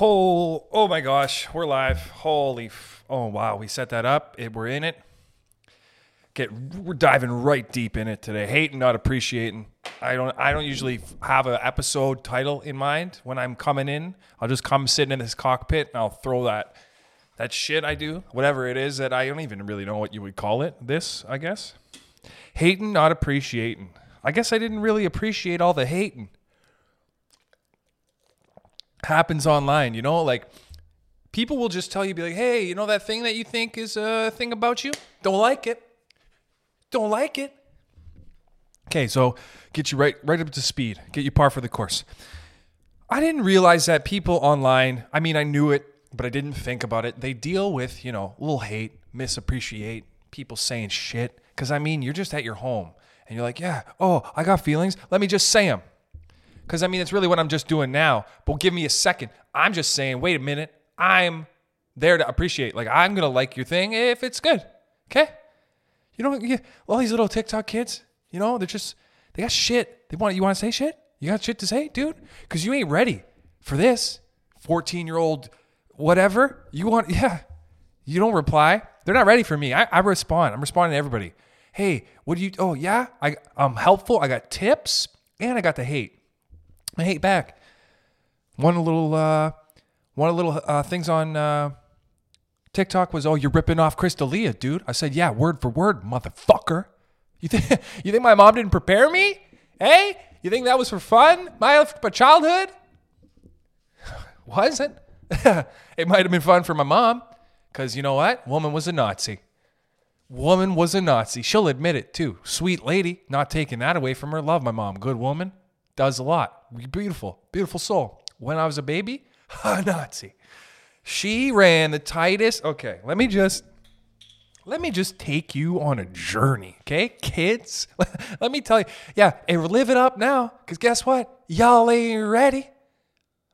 whole oh my gosh, we're live. Holy f- oh wow, we set that up. It, we're in it. Get we're diving right deep in it today. Hating, not appreciating. I don't I don't usually have an episode title in mind when I'm coming in. I'll just come sitting in this cockpit and I'll throw that that shit I do, whatever it is that I don't even really know what you would call it. This, I guess. Hating, not appreciating. I guess I didn't really appreciate all the hating happens online, you know, like people will just tell you, be like, hey, you know that thing that you think is a thing about you? Don't like it. Don't like it. Okay, so get you right right up to speed. Get you par for the course. I didn't realize that people online, I mean, I knew it, but I didn't think about it. They deal with, you know, little hate, misappreciate, people saying shit. Because, I mean, you're just at your home and you're like, yeah, oh, I got feelings. Let me just say them. Because I mean, it's really what I'm just doing now. But give me a second. I'm just saying, wait a minute. I'm there to appreciate. Like, I'm going to like your thing if it's good. Okay? You know, you, all these little TikTok kids, you know, they're just, they got shit. They want, you want to say shit? You got shit to say, dude? Because you ain't ready for this 14 year old whatever. You want, yeah. You don't reply. They're not ready for me. I, I respond. I'm responding to everybody. Hey, what do you, oh, yeah, I, I'm helpful. I got tips and I got the hate. I hate back. One little uh, one little uh, things on uh, TikTok was, "Oh, you're ripping off Chris D'Elia, dude." I said, "Yeah, word for word, motherfucker." You think you think my mom didn't prepare me? Hey, you think that was for fun? My, my childhood wasn't. it might have been fun for my mom, because you know what? Woman was a Nazi. Woman was a Nazi. She'll admit it too. Sweet lady, not taking that away from her. Love my mom. Good woman. Does a lot. Beautiful, beautiful soul. When I was a baby, a Nazi. She ran the tightest. Okay, let me just let me just take you on a journey, okay, kids? let me tell you, yeah, and live it up now, because guess what? Y'all ain't ready.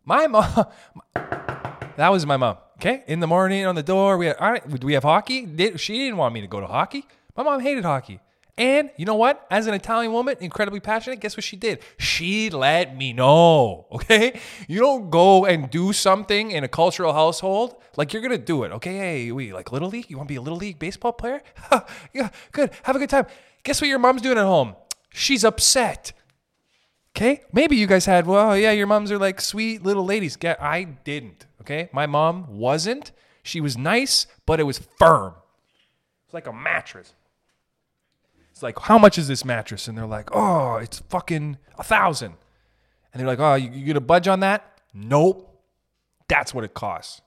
My mom, that was my mom, okay? In the morning on the door, we had, all right, we have hockey? She didn't want me to go to hockey. My mom hated hockey. And you know what? As an Italian woman, incredibly passionate, guess what she did? She let me know. Okay? You don't go and do something in a cultural household like you're gonna do it. Okay? Hey, we like little league? You wanna be a little league baseball player? yeah, good. Have a good time. Guess what your mom's doing at home? She's upset. Okay? Maybe you guys had, well, yeah, your moms are like sweet little ladies. Get. I didn't. Okay? My mom wasn't. She was nice, but it was firm. It's like a mattress. It's like, how much is this mattress? And they're like, oh, it's fucking a thousand. And they're like, oh, you, you gonna budge on that? Nope. That's what it costs.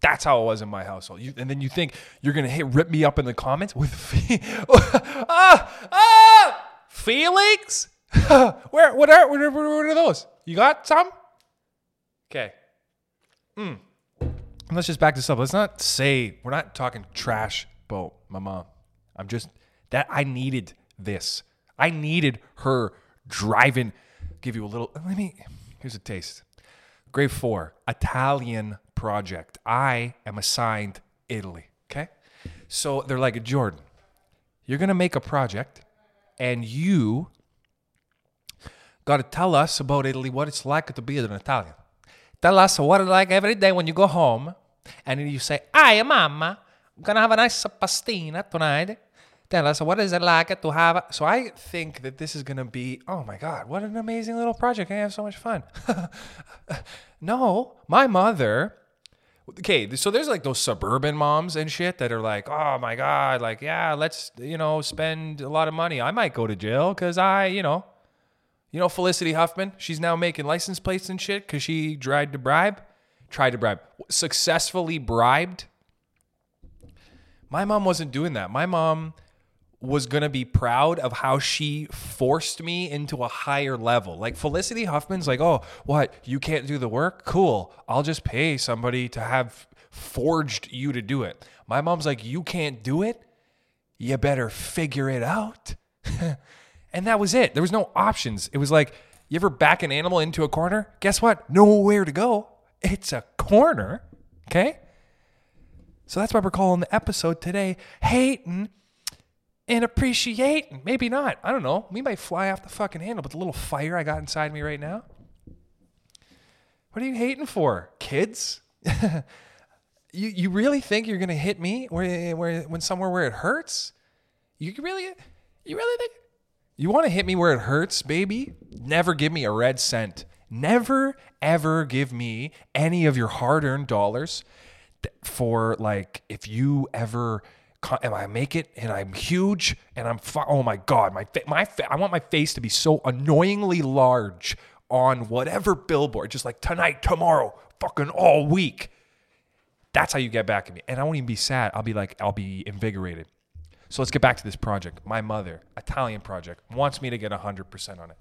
That's how it was in my household. You, and then you think you're gonna hit rip me up in the comments with ah ah feelings? where what are what are, what are those? You got some? Okay. Hmm. Let's just back this up. Let's not say we're not talking trash about my mom. I'm just that I needed this. I needed her driving. Give you a little. Let me. Here's a taste. Grade four, Italian project. I am assigned Italy. Okay. So they're like, Jordan, you're to make a project and you got to tell us about Italy, what it's like to be an Italian. Tell us what it's like every day when you go home and you say, Hi, Mama, I'm to have a nice pastina tonight tell us what is it like to have. So I think that this is going to be, oh my God, what an amazing little project. I have so much fun. no, my mother. Okay, so there's like those suburban moms and shit that are like, oh my God, like, yeah, let's, you know, spend a lot of money. I might go to jail because I, you know, you know, Felicity Huffman, she's now making license plates and shit because she tried to bribe, tried to bribe, successfully bribed. My mom wasn't doing that. My mom was going to be proud of how she forced me into a higher level. Like Felicity Huffman's like, "Oh, what? You can't do the work? Cool. I'll just pay somebody to have forged you to do it." My mom's like, "You can't do it? You better figure it out." and that was it. There was no options. It was like, you ever back an animal into a corner? Guess what? Nowhere to go. It's a corner. Okay? So that's why we're calling the episode today Hating and appreciate. Maybe not. I don't know. We might fly off the fucking handle, with the little fire I got inside me right now. What are you hating for, kids? you you really think you're gonna hit me where where when somewhere where it hurts? You really you really think you want to hit me where it hurts, baby? Never give me a red cent. Never ever give me any of your hard-earned dollars for like if you ever am I make it and I'm huge and I'm fu- oh my god my fa- my fa- I want my face to be so annoyingly large on whatever billboard just like tonight tomorrow fucking all week. That's how you get back at me. And I won't even be sad. I'll be like I'll be invigorated. So let's get back to this project. My mother Italian project wants me to get 100% on it.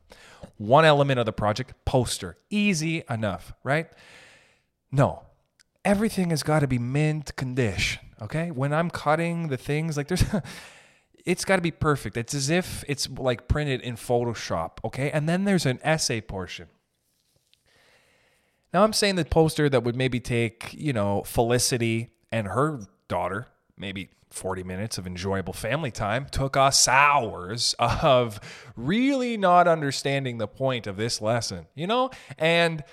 One element of the project poster. Easy enough right? No. Everything has got to be mint condition. Okay, when I'm cutting the things, like there's, it's got to be perfect. It's as if it's like printed in Photoshop. Okay, and then there's an essay portion. Now I'm saying the poster that would maybe take you know Felicity and her daughter maybe 40 minutes of enjoyable family time took us hours of really not understanding the point of this lesson, you know? And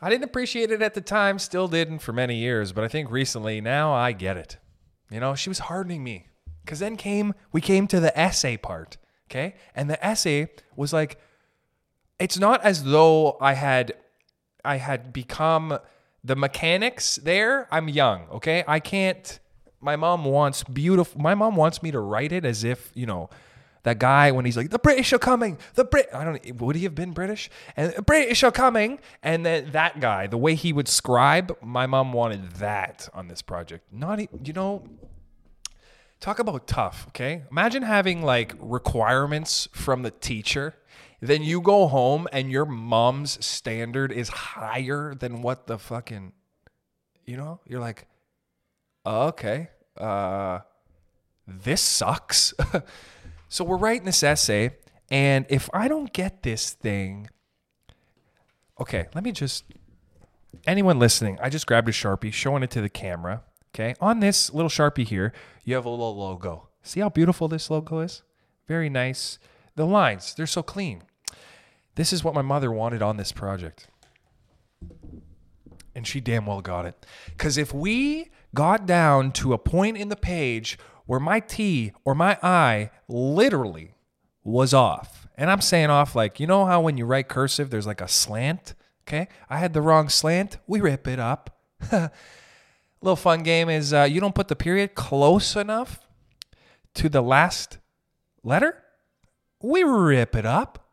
I didn't appreciate it at the time, still didn't for many years, but I think recently now I get it. You know, she was hardening me. Cause then came we came to the essay part. Okay. And the essay was like, it's not as though I had I had become the mechanics there. I'm young, okay? I can't my mom wants beautiful my mom wants me to write it as if, you know, that guy when he's like, the British are coming. The Brit, I don't. Would he have been British? And the British are coming. And then that guy, the way he would scribe, my mom wanted that on this project. Not, you know, talk about tough. Okay, imagine having like requirements from the teacher. Then you go home and your mom's standard is higher than what the fucking, you know, you're like, oh, okay, uh, this sucks. So we're writing this essay, and if I don't get this thing, okay, let me just. Anyone listening, I just grabbed a Sharpie, showing it to the camera. Okay, on this little Sharpie here, you have a little logo. See how beautiful this logo is? Very nice. The lines, they're so clean. This is what my mother wanted on this project. And she damn well got it. Because if we got down to a point in the page where my T or my I literally was off. And I'm saying off like, you know how when you write cursive, there's like a slant? Okay. I had the wrong slant. We rip it up. Little fun game is uh, you don't put the period close enough to the last letter. We rip it up.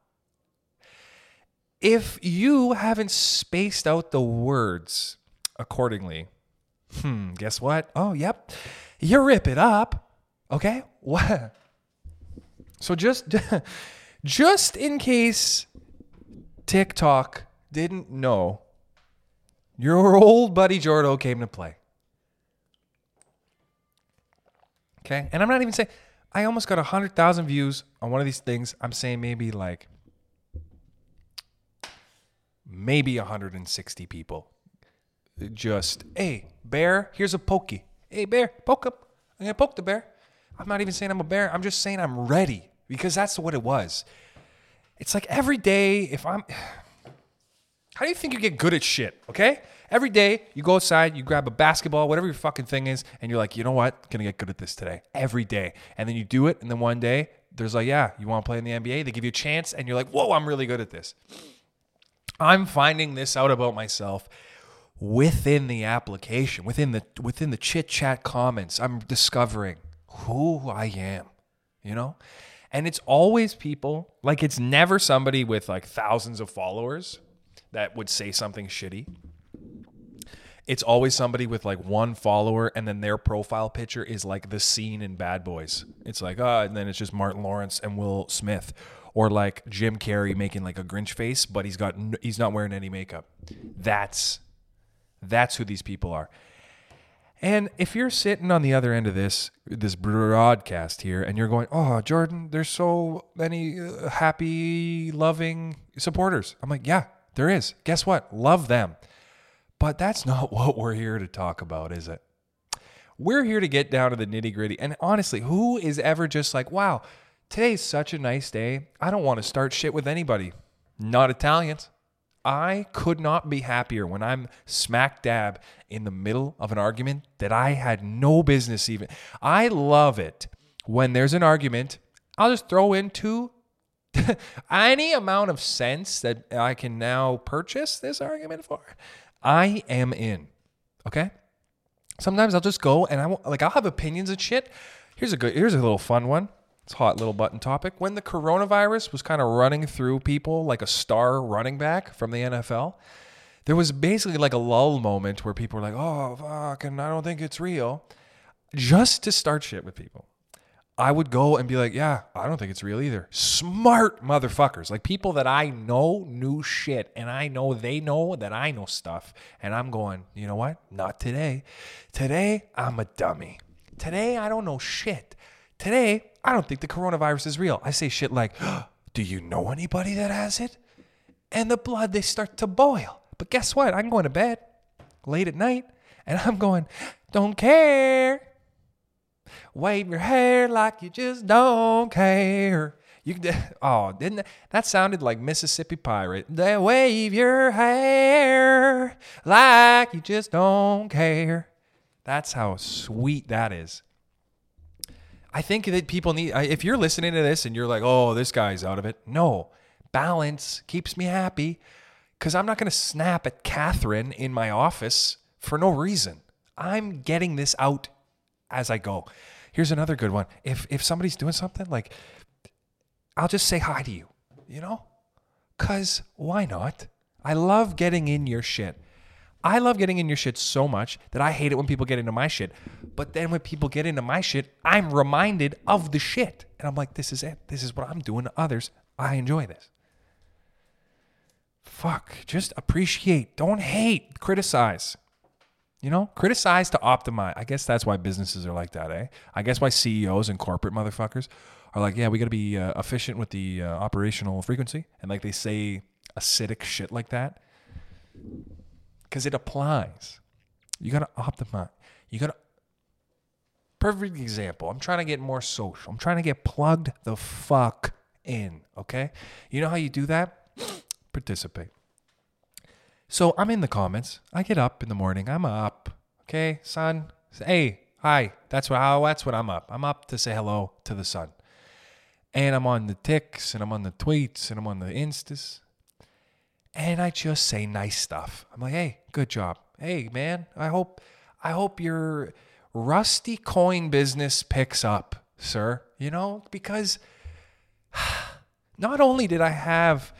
If you haven't spaced out the words accordingly, hmm, guess what? Oh, yep. You rip it up. Okay? What? So just just in case TikTok didn't know, your old buddy Jordo came to play. Okay? And I'm not even saying I almost got 100,000 views on one of these things. I'm saying maybe like maybe 160 people. Just, hey, bear, here's a pokey. Hey, bear, poke up. I'm going to poke the bear. I'm not even saying I'm a bear. I'm just saying I'm ready because that's what it was. It's like every day, if I'm. How do you think you get good at shit? Okay? Every day you go outside, you grab a basketball, whatever your fucking thing is, and you're like, you know what? Gonna get good at this today. Every day. And then you do it, and then one day there's like, yeah, you wanna play in the NBA? They give you a chance, and you're like, whoa, I'm really good at this. I'm finding this out about myself within the application, within the within the chit chat comments. I'm discovering who I am, you know? And it's always people, like it's never somebody with like thousands of followers that would say something shitty. It's always somebody with like one follower and then their profile picture is like the scene in Bad Boys. It's like, oh, and then it's just Martin Lawrence and Will Smith or like Jim Carrey making like a Grinch face, but he's got he's not wearing any makeup. That's that's who these people are. And if you're sitting on the other end of this this broadcast here and you're going, "Oh, Jordan, there's so many uh, happy, loving supporters." I'm like, "Yeah, there is. Guess what? Love them." But that's not what we're here to talk about, is it? We're here to get down to the nitty-gritty. And honestly, who is ever just like, "Wow, today's such a nice day. I don't want to start shit with anybody." Not Italians. I could not be happier when I'm smack dab in the middle of an argument that I had no business even. I love it when there's an argument. I'll just throw in two any amount of sense that I can now purchase this argument for. I am in. Okay? Sometimes I'll just go and I won't, like I'll have opinions and shit. Here's a good here's a little fun one. It's hot little button topic. When the coronavirus was kind of running through people like a star running back from the NFL, there was basically like a lull moment where people were like, "Oh fuck," and I don't think it's real. Just to start shit with people. I would go and be like, yeah, I don't think it's real either. Smart motherfuckers. Like people that I know knew shit and I know they know that I know stuff. And I'm going, you know what? Not today. Today, I'm a dummy. Today, I don't know shit. Today, I don't think the coronavirus is real. I say shit like, do you know anybody that has it? And the blood, they start to boil. But guess what? I'm going to bed late at night and I'm going, don't care. Wave your hair like you just don't care. You oh, didn't that, that sounded like Mississippi Pirate? They wave your hair like you just don't care. That's how sweet that is. I think that people need. If you're listening to this and you're like, "Oh, this guy's out of it," no, balance keeps me happy because I'm not going to snap at Catherine in my office for no reason. I'm getting this out as I go. Here's another good one. If if somebody's doing something like I'll just say hi to you, you know? Cuz why not? I love getting in your shit. I love getting in your shit so much that I hate it when people get into my shit. But then when people get into my shit, I'm reminded of the shit. And I'm like, this is it. This is what I'm doing to others. I enjoy this. Fuck. Just appreciate. Don't hate. Criticize. You know, criticize to optimize. I guess that's why businesses are like that, eh? I guess why CEOs and corporate motherfuckers are like, yeah, we got to be uh, efficient with the uh, operational frequency, and like they say acidic shit like that because it applies. You got to optimize. You got to. Perfect example. I'm trying to get more social. I'm trying to get plugged the fuck in. Okay, you know how you do that? Participate. So I'm in the comments. I get up in the morning. I'm up. Okay, son. Hey, hi. That's what how oh, that's what I'm up. I'm up to say hello to the sun. And I'm on the ticks and I'm on the tweets and I'm on the instas. And I just say nice stuff. I'm like, hey, good job. Hey, man, I hope I hope your rusty coin business picks up, sir. You know, because not only did I have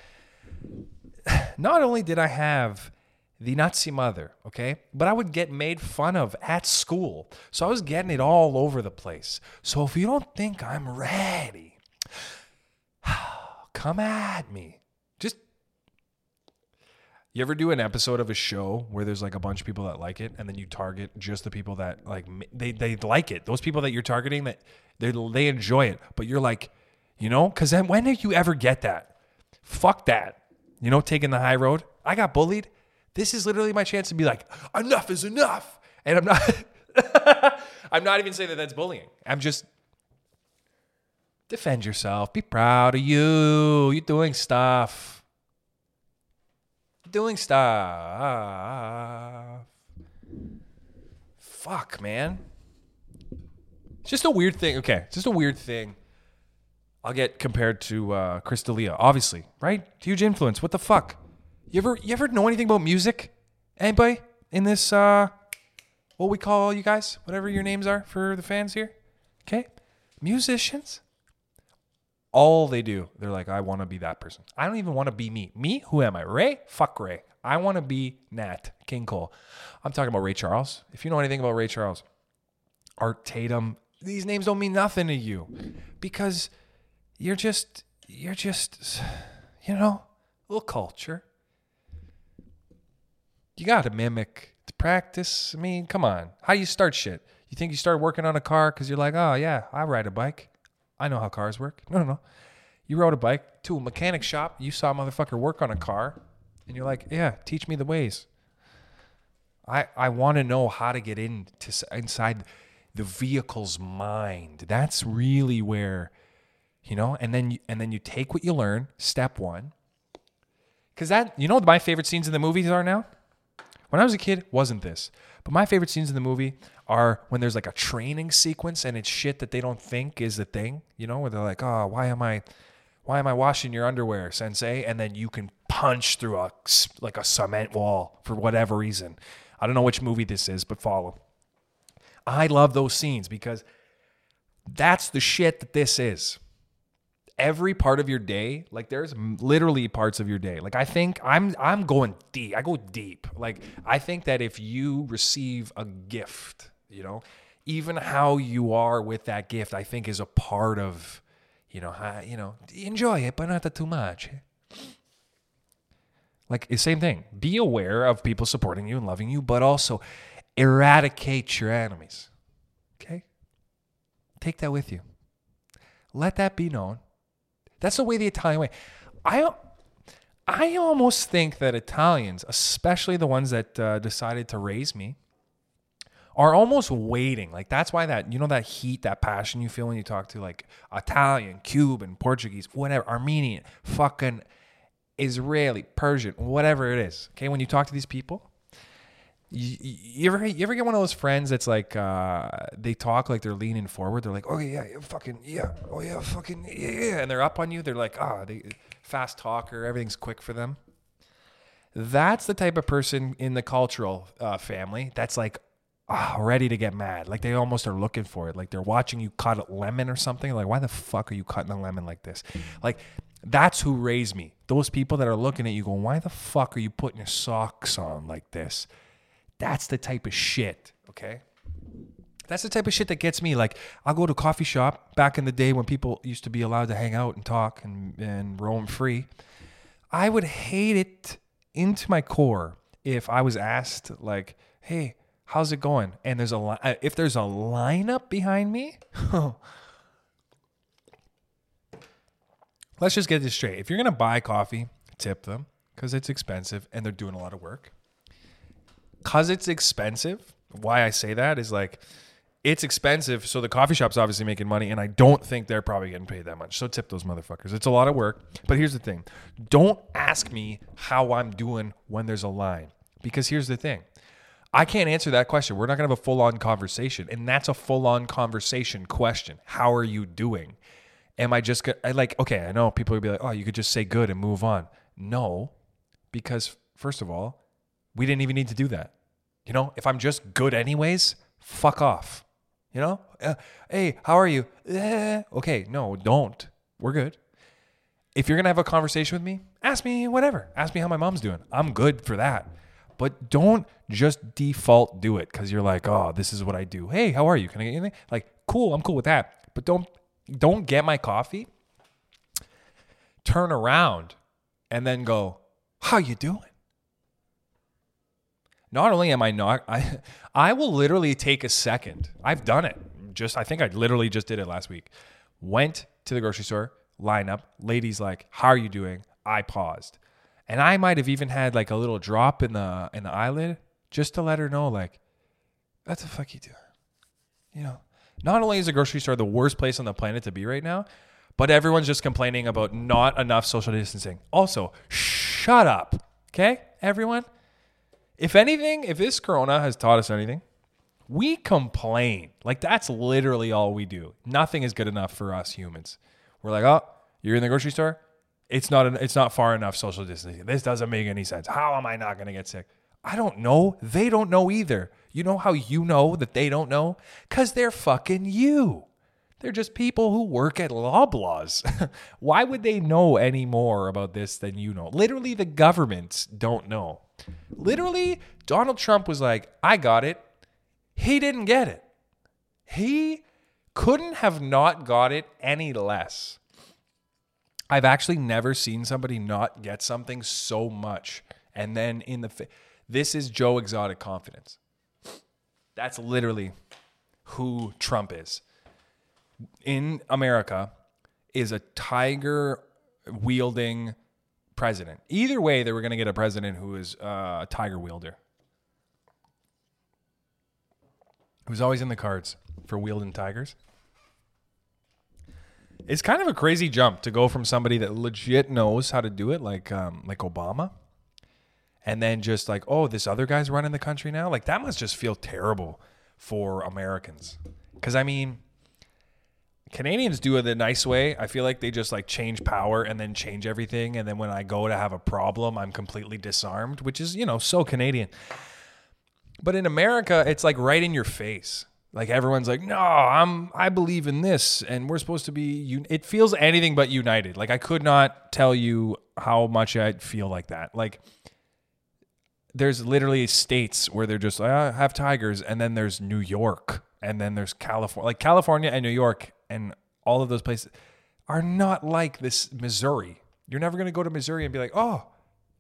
not only did I have the Nazi mother, okay, but I would get made fun of at school. So I was getting it all over the place. So if you don't think I'm ready, come at me. You ever do an episode of a show where there's like a bunch of people that like it and then you target just the people that like they they like it. Those people that you're targeting that they they enjoy it, but you're like, you know, cuz then when did you ever get that? Fuck that you know, taking the high road. I got bullied. This is literally my chance to be like, enough is enough. And I'm not, I'm not even saying that that's bullying. I'm just defend yourself. Be proud of you. You're doing stuff. Doing stuff. Fuck, man. It's just a weird thing. Okay, it's just a weird thing I'll get compared to uh, Chris D'Elia, obviously, right? Huge influence. What the fuck? You ever you ever know anything about music? Anybody in this uh, what we call you guys, whatever your names are for the fans here? Okay, musicians. All they do, they're like, I want to be that person. I don't even want to be me. Me? Who am I? Ray? Fuck Ray. I want to be Nat King Cole. I'm talking about Ray Charles. If you know anything about Ray Charles, Art Tatum, these names don't mean nothing to you because you're just you're just you know a little culture you got to mimic to practice i mean come on how do you start shit you think you start working on a car because you're like oh yeah i ride a bike i know how cars work. No no no. You rode a bike to a mechanic shop. You saw a motherfucker work on a car and you're like yeah teach me the ways. I i want to know how to get into inside the vehicle's mind. That's really where you know and then you, and then you take what you learn step 1 Because that, you know, what my favorite scenes in the movies are now. When I was a kid, wasn't this, but my favorite scenes in the movie are when there's like a training sequence and it's shit that they don't think is the thing. You know, where they're like, oh, why am I, why am I washing your underwear, Sensei? And then you can punch through a like a cement wall for whatever reason. I don't know which movie this is, but follow. I love those scenes because that's the shit that this is. Every part of your day, like there's literally parts of your day. Like I think I'm I'm going deep. I go deep. Like I think that if you receive a gift, you know, even how you are with that gift, I think is a part of, you know, how, you know, enjoy it, but not too much. Like the same thing. Be aware of people supporting you and loving you, but also eradicate your enemies. Okay? Take that with you. Let that be known. That's the way the Italian way. I I almost think that Italians, especially the ones that uh, decided to raise me, are almost waiting. Like that's why that you know that heat, that passion you feel when you talk to like Italian, Cuban, Portuguese, whatever, Armenian, fucking Israeli, Persian, whatever it is. Okay, when you talk to these people, you, you, ever you ever get one of those friends that's like uh, they talk like they're leaning forward. They're like, oh yeah, yeah fucking yeah, oh yeah, fucking yeah, and they're up on you. They're like, ah, oh, they fast talker, everything's quick for them. That's the type of person in the cultural uh, family that's like oh, ready to get mad. Like they almost are looking for it. Like they're watching you cut a lemon or something. Like why the fuck are you cutting a lemon like this? Like that's who raised me. Those people that are looking at you going, why the fuck are you putting your socks on like this? That's the type of shit, okay? That's the type of shit that gets me. Like, I'll go to coffee shop back in the day when people used to be allowed to hang out and talk and, and roam free. I would hate it into my core if I was asked, like, hey, how's it going? And there's a li- uh, if there's a lineup behind me, let's just get this straight. If you're gonna buy coffee, tip them because it's expensive and they're doing a lot of work because it's expensive, why I say that is like it's expensive, so the coffee shop's obviously making money, and I don't think they're probably getting paid that much. So tip those motherfuckers. It's a lot of work. But here's the thing: don't ask me how I'm doing when there's a line, because here's the thing. I can't answer that question. We're not going to have a full on conversation. And that's a full on conversation question. How are you doing? Am I just I like, okay, I know people would be like, oh, you could just say good and move on. No, because first of all, we didn't even need to do that. You know, if I'm just good anyways, fuck off. You know, uh, hey, how are you? Eh, okay, no, don't. We're good. If you're gonna have a conversation with me, ask me whatever. Ask me how my mom's doing. I'm good for that. But don't just default do it because you're like, oh, this is what I do. Hey, how are you? Can I get anything? Like, cool, I'm cool with that. But don't don't get my coffee. Turn around and then go, how you doing? Not only am I not, I, I will literally take a second. I've done it. Just, I think I literally just did it last week. Went to the grocery store, line up. Ladies like, how are you doing? I paused, and I might have even had like a little drop in the in the eyelid just to let her know, like, that's the fuck you doing? You know, not only is the grocery store the worst place on the planet to be right now, but everyone's just complaining about not enough social distancing. Also, shut up, okay, everyone. If anything, if this corona has taught us anything, we complain. Like that's literally all we do. Nothing is good enough for us humans. We're like, oh, you're in the grocery store. It's not. An, it's not far enough social distancing. This doesn't make any sense. How am I not going to get sick? I don't know. They don't know either. You know how you know that they don't know? Because they're fucking you. They're just people who work at Loblaws. Why would they know any more about this than you know? Literally, the governments don't know. Literally, Donald Trump was like, I got it. He didn't get it. He couldn't have not got it any less. I've actually never seen somebody not get something so much. And then in the, this is Joe Exotic confidence. That's literally who Trump is. In America, is a tiger wielding president. Either way, they were going to get a president who is uh, a tiger wielder. Who's always in the cards for wielding tigers. It's kind of a crazy jump to go from somebody that legit knows how to do it, like um, like Obama, and then just like, oh, this other guy's running the country now. Like that must just feel terrible for Americans. Because I mean, Canadians do it the nice way. I feel like they just like change power and then change everything. And then when I go to have a problem, I'm completely disarmed, which is, you know, so Canadian. But in America, it's like right in your face. Like everyone's like, no, I'm, I believe in this, and we're supposed to be. It feels anything but united. Like I could not tell you how much I feel like that. Like there's literally states where they're just like, I have tigers, and then there's New York, and then there's California. Like California and New York and all of those places are not like this Missouri. You're never going to go to Missouri and be like, oh,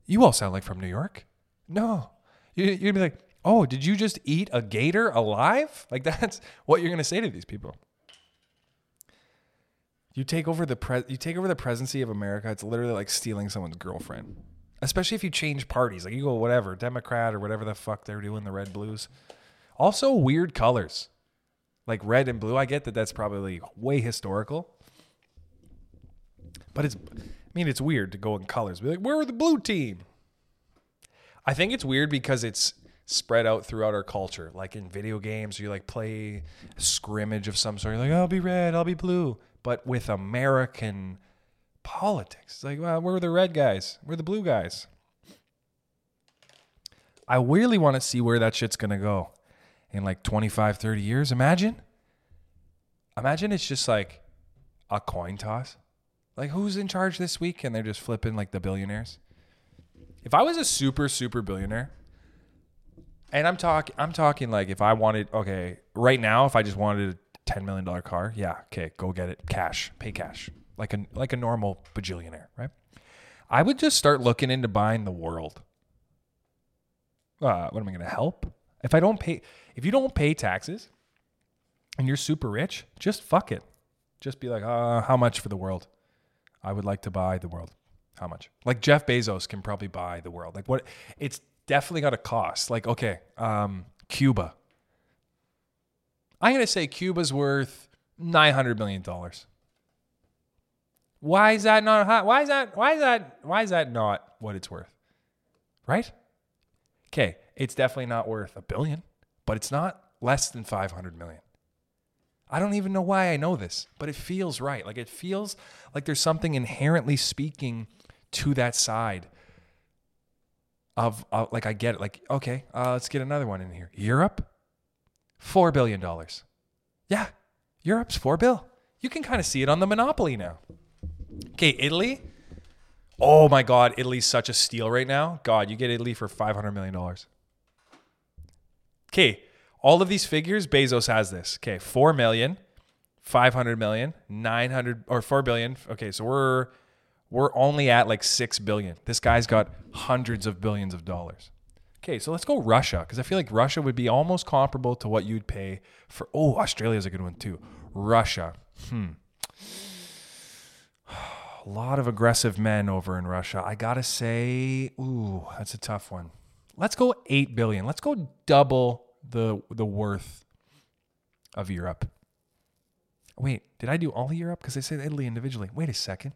you all sound like from New York. No. You, you're going to be like, oh, did you just eat a gator alive? Like that's what you're going to say to these people. You take over the pre- you take over the presidency of America. It's literally like stealing someone's girlfriend especially if you change parties. Like you go whatever, Democrat or whatever the fuck they're doing, the red blues. Also, weird colors like red and blue. I get that that's probably way historical, but it's, I mean, it's weird to go in colors. Be like, where are the blue team. I think it's weird because it's spread out throughout our culture. Like in video games, you like play a scrimmage of some sort. You're like, oh, I'll be red, I'll be blue. But with American politics. It's like, well, we're the red guys, we're the blue guys. I really want to see where that shit's to go in like 25, 30 years. Imagine. Imagine it's just like a coin toss. Like, who's in charge this week? And they're just flipping like the billionaires. If I was a super, super billionaire, and I'm talking, I'm talking like if I wanted, okay, right now, if I just wanted a $10 million car, yeah, okay, go get it, cash, pay cash like a like a normal bajillionaire, right? I would just start looking into buying the world. Uh, what am I to help? If I don't pay, if you don't pay taxes, and you're super rich, just fuck it. Just be like, uh, how much for the world? I would like to buy the world. How much? Like Jeff Bezos can probably buy the world. Like what? It's definitely got a cost. Like okay, um, Cuba. I'm gonna say Cuba's worth nine hundred million dollars. Why is that not? Why is that? Why is that? Why is that not what it's worth? Right? Okay, it's definitely not worth a billion, but it's not less than 500 million. I don't even know why I know this, but it feels right. Like it feels like there's something inherently speaking to that side of uh, like I get it. Like okay, uh, let's get another one in here. Europe, four billion dollars. Yeah, Europe's four bill. You can kind of see it on the monopoly now. Okay, Italy. Oh my God, Italy's such a steal right now. God, you get Italy for five hundred million dollars. Okay, all of these figures, Bezos has this. Okay, four million, five hundred million, nine hundred or four billion. Okay, so we're we're only at like six billion. This guy's got hundreds of billions of dollars. Okay, so let's go Russia because I feel like Russia would be almost comparable to what you'd pay for. Oh, Australia's a good one too. Russia. Hmm a lot of aggressive men over in Russia. I gotta say, ooh, that's a tough one. Let's go eight billion. Let's go double the the worth of Europe. Wait, did I do all Europe? Because I said Italy individually. Wait a second.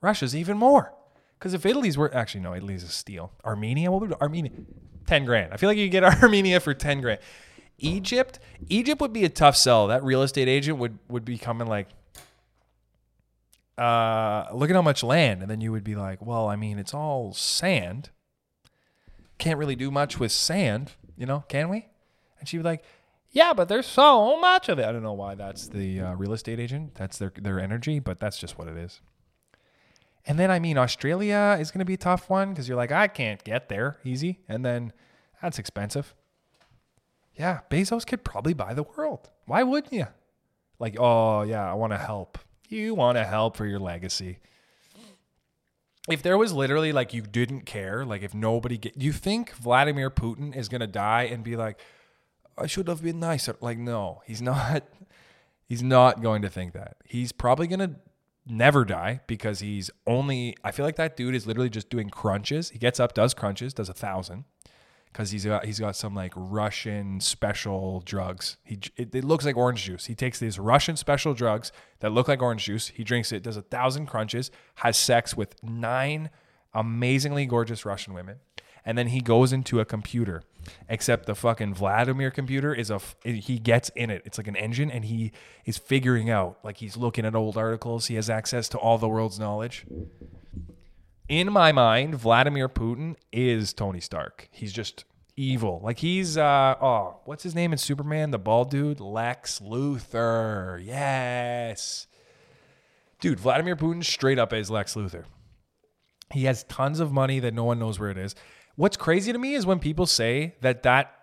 Russia's even more. Because if Italy's worth, actually no, Italy's a steal. Armenia, what would Armenia? Ten grand. I feel like you could get Armenia for ten grand. Egypt, Egypt would be a tough sell. That real estate agent would would be coming like uh, look at how much land. And then you would be like, well, I mean, it's all sand. Can't really do much with sand, you know, can we? And she'd be like, yeah, but there's so much of it. I don't know why that's the uh, real estate agent. That's their, their energy, but that's just what it is. And then, I mean, Australia is going to be a tough one because you're like, I can't get there easy. And then that's expensive. Yeah, Bezos could probably buy the world. Why wouldn't you? Like, oh, yeah, I want to help. You want to help for your legacy. If there was literally like you didn't care, like if nobody get, you think Vladimir Putin is gonna die and be like, I should have been nicer. Like, no, he's not. He's not going to think that. He's probably gonna never die because he's only. I feel like that dude is literally just doing crunches. He gets up, does crunches, does a thousand, because he's got he's got some like Russian special drugs. He it, it looks like orange juice. He takes these Russian special drugs that look like orange juice. He drinks it, does a thousand crunches, has sex with nine amazingly gorgeous Russian women, and then he goes into a computer. Except the fucking Vladimir computer is a he gets in it. It's like an engine, and he is figuring out like he's looking at old articles. He has access to all the world's knowledge in my mind, Vladimir Putin is Tony Stark. He's just evil. Like he's uh oh, what's his name in Superman? The bald dude, Lex Luthor. Yes. Dude, Vladimir Putin straight up is Lex Luthor. He has tons of money that no one knows where it is. What's crazy to me is when people say that that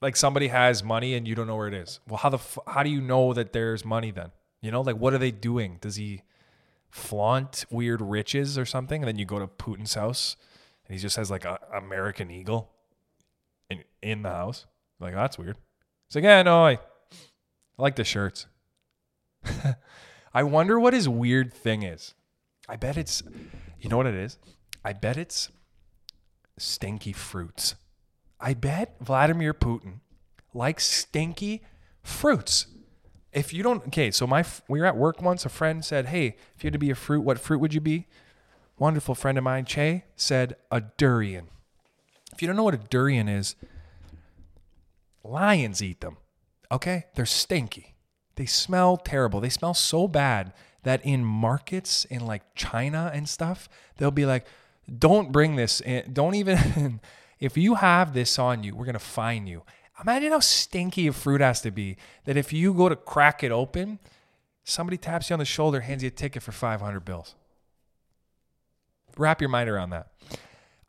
like somebody has money and you don't know where it is. Well, how the f- how do you know that there's money then? You know, like what are they doing? Does he flaunt weird riches or something, and then you go to Putin's house and he just has like a American eagle in in the house. Like that's weird. It's like, yeah, no, I, I like the shirts. I wonder what his weird thing is. I bet it's, you know what it is? I bet it's stinky fruits. I bet Vladimir Putin likes stinky fruits. If you don't, okay, so my we were at work once. A friend said, "Hey, if you had to be a fruit, what fruit would you be?" Wonderful friend of mine, Che, said a durian. If you don't know what a durian is, lions eat them. Okay, they're stinky. They smell terrible. They smell so bad that in markets in like China and stuff, they'll be like, "Don't bring this in. Don't even." if you have this on you, we're gonna fine you. Imagine how stinky a fruit has to be that if you go to crack it open, somebody taps you on the shoulder, hands you a ticket for 500 bills. Wrap your mind around that.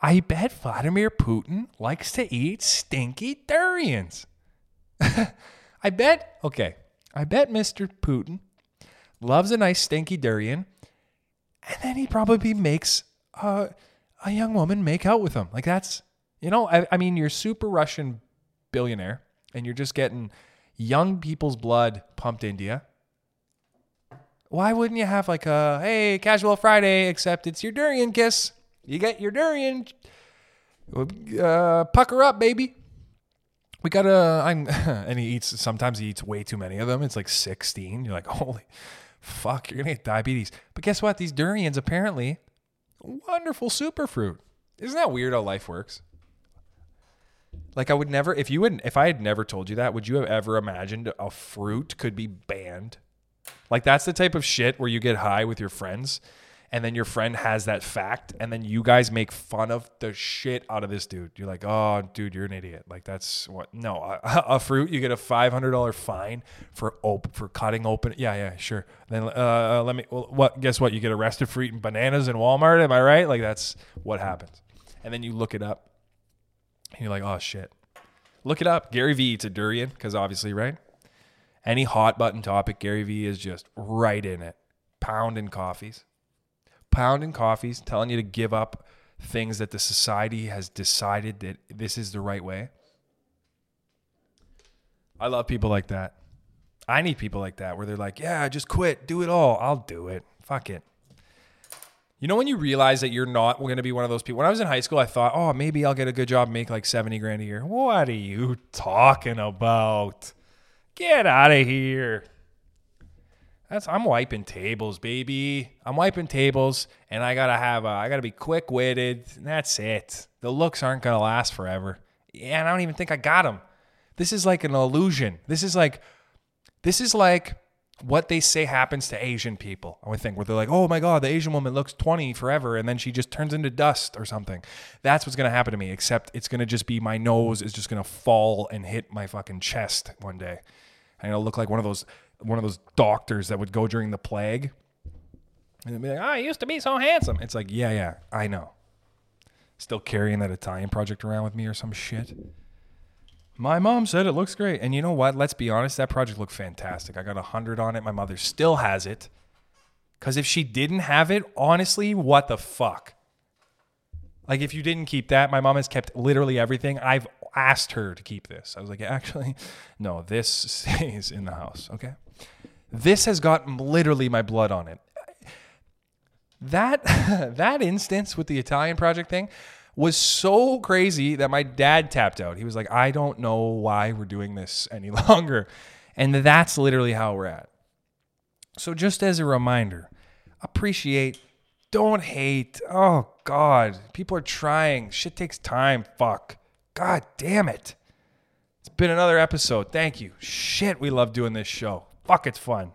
I bet Vladimir Putin likes to eat stinky durians. I bet, okay, I bet Mr. Putin loves a nice stinky durian, and then he probably makes uh, a young woman make out with him. Like that's, you know, I, I mean, you're super Russian billionaire and you're just getting young people's blood pumped into you, why wouldn't you have like a hey casual Friday except it's your durian kiss? You get your durian. Uh, pucker up, baby. We gotta. I'm, and he eats. Sometimes he eats way too many of them. It's like sixteen. You're like, holy fuck, you're gonna get diabetes. But guess what? These durians apparently wonderful superfruit. Isn't that weird how life works? Like I would never if you would if I had never told you that, would you have ever imagined a fruit could be banned? Like that's the type of shit where you get high with your friends and then your friend has that fact and then you guys make fun of the shit out of this dude. You're like, "Oh, dude, you're an idiot." Like that's what No, a, a fruit you get a $500 fine for op- for cutting open. Yeah, yeah, sure. Then uh, let me well, what guess what? You get arrested for eating bananas in Walmart, am I right? Like that's what happens. And then you look it up and you're like, oh shit. Look it up. Gary Vee eats a durian, because obviously, right? Any hot button topic, Gary Vee is just right in it. Pounding coffees. Pounding coffees, telling you to give up things that the society has decided that this is the right way. I love people like that. I need people like that where they're like, yeah, just quit, do it all. I'll do it. Fuck it. You know when you realize that you're not going to be one of those people. When I was in high school, I thought, "Oh, maybe I'll get a good job, make like 70 grand a year." What are you talking about? Get out of here. That's I'm wiping tables, baby. I'm wiping tables and I got to have a, I got to be quick-witted. And That's it. The looks aren't going to last forever. And I don't even think I got them. This is like an illusion. This is like this is like what they say happens to Asian people. I would think where they're like, "Oh my god, the Asian woman looks 20 forever and then she just turns into dust or something." That's what's going to happen to me, except it's going to just be my nose is just going to fall and hit my fucking chest one day. And it'll look like one of those one of those doctors that would go during the plague. And be like, ah, "Oh, I used to be so handsome." It's like, "Yeah, yeah, I know." Still carrying that Italian project around with me or some shit. My mom said it looks great. And you know what? Let's be honest, that project looked fantastic. I got a 100 on it. My mother still has it. Because if she didn't have it, honestly, what the fuck? Like, if you didn't keep that, my mom has kept literally everything. I've asked her to keep this. I was like, actually, no, this stays in the house, okay? This has got literally my blood on it. That that instance with the Italian project thing, was so crazy that my dad tapped out. He was like, I don't know why we're doing this any longer. And that's literally how we're at. So, just as a reminder, appreciate, don't hate. Oh, God. People are trying. Shit takes time. Fuck. God damn it. It's been another episode. Thank you. Shit, we love doing this show. Fuck, it's fun.